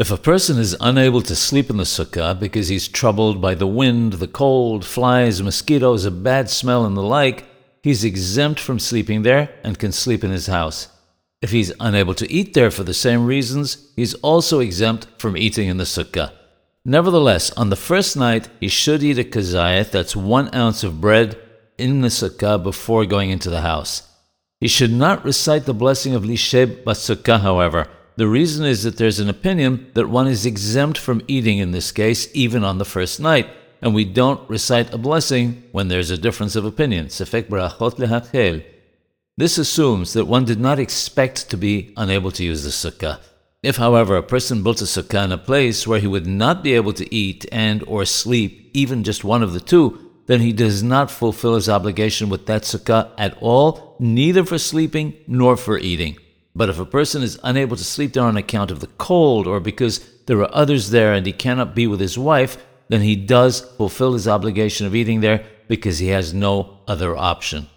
If a person is unable to sleep in the sukkah because he's troubled by the wind, the cold, flies, mosquitoes, a bad smell, and the like, he's exempt from sleeping there and can sleep in his house. If he's unable to eat there for the same reasons, he's also exempt from eating in the sukkah. Nevertheless, on the first night, he should eat a kazayit, that's one ounce of bread, in the sukkah before going into the house. He should not recite the blessing of Lisheb Basukkah, however. The reason is that there's an opinion that one is exempt from eating in this case, even on the first night, and we don't recite a blessing when there's a difference of opinion. This assumes that one did not expect to be unable to use the sukkah. If, however, a person built a sukkah in a place where he would not be able to eat and or sleep, even just one of the two, then he does not fulfill his obligation with that sukkah at all, neither for sleeping nor for eating. But if a person is unable to sleep there on account of the cold or because there are others there and he cannot be with his wife, then he does fulfill his obligation of eating there because he has no other option.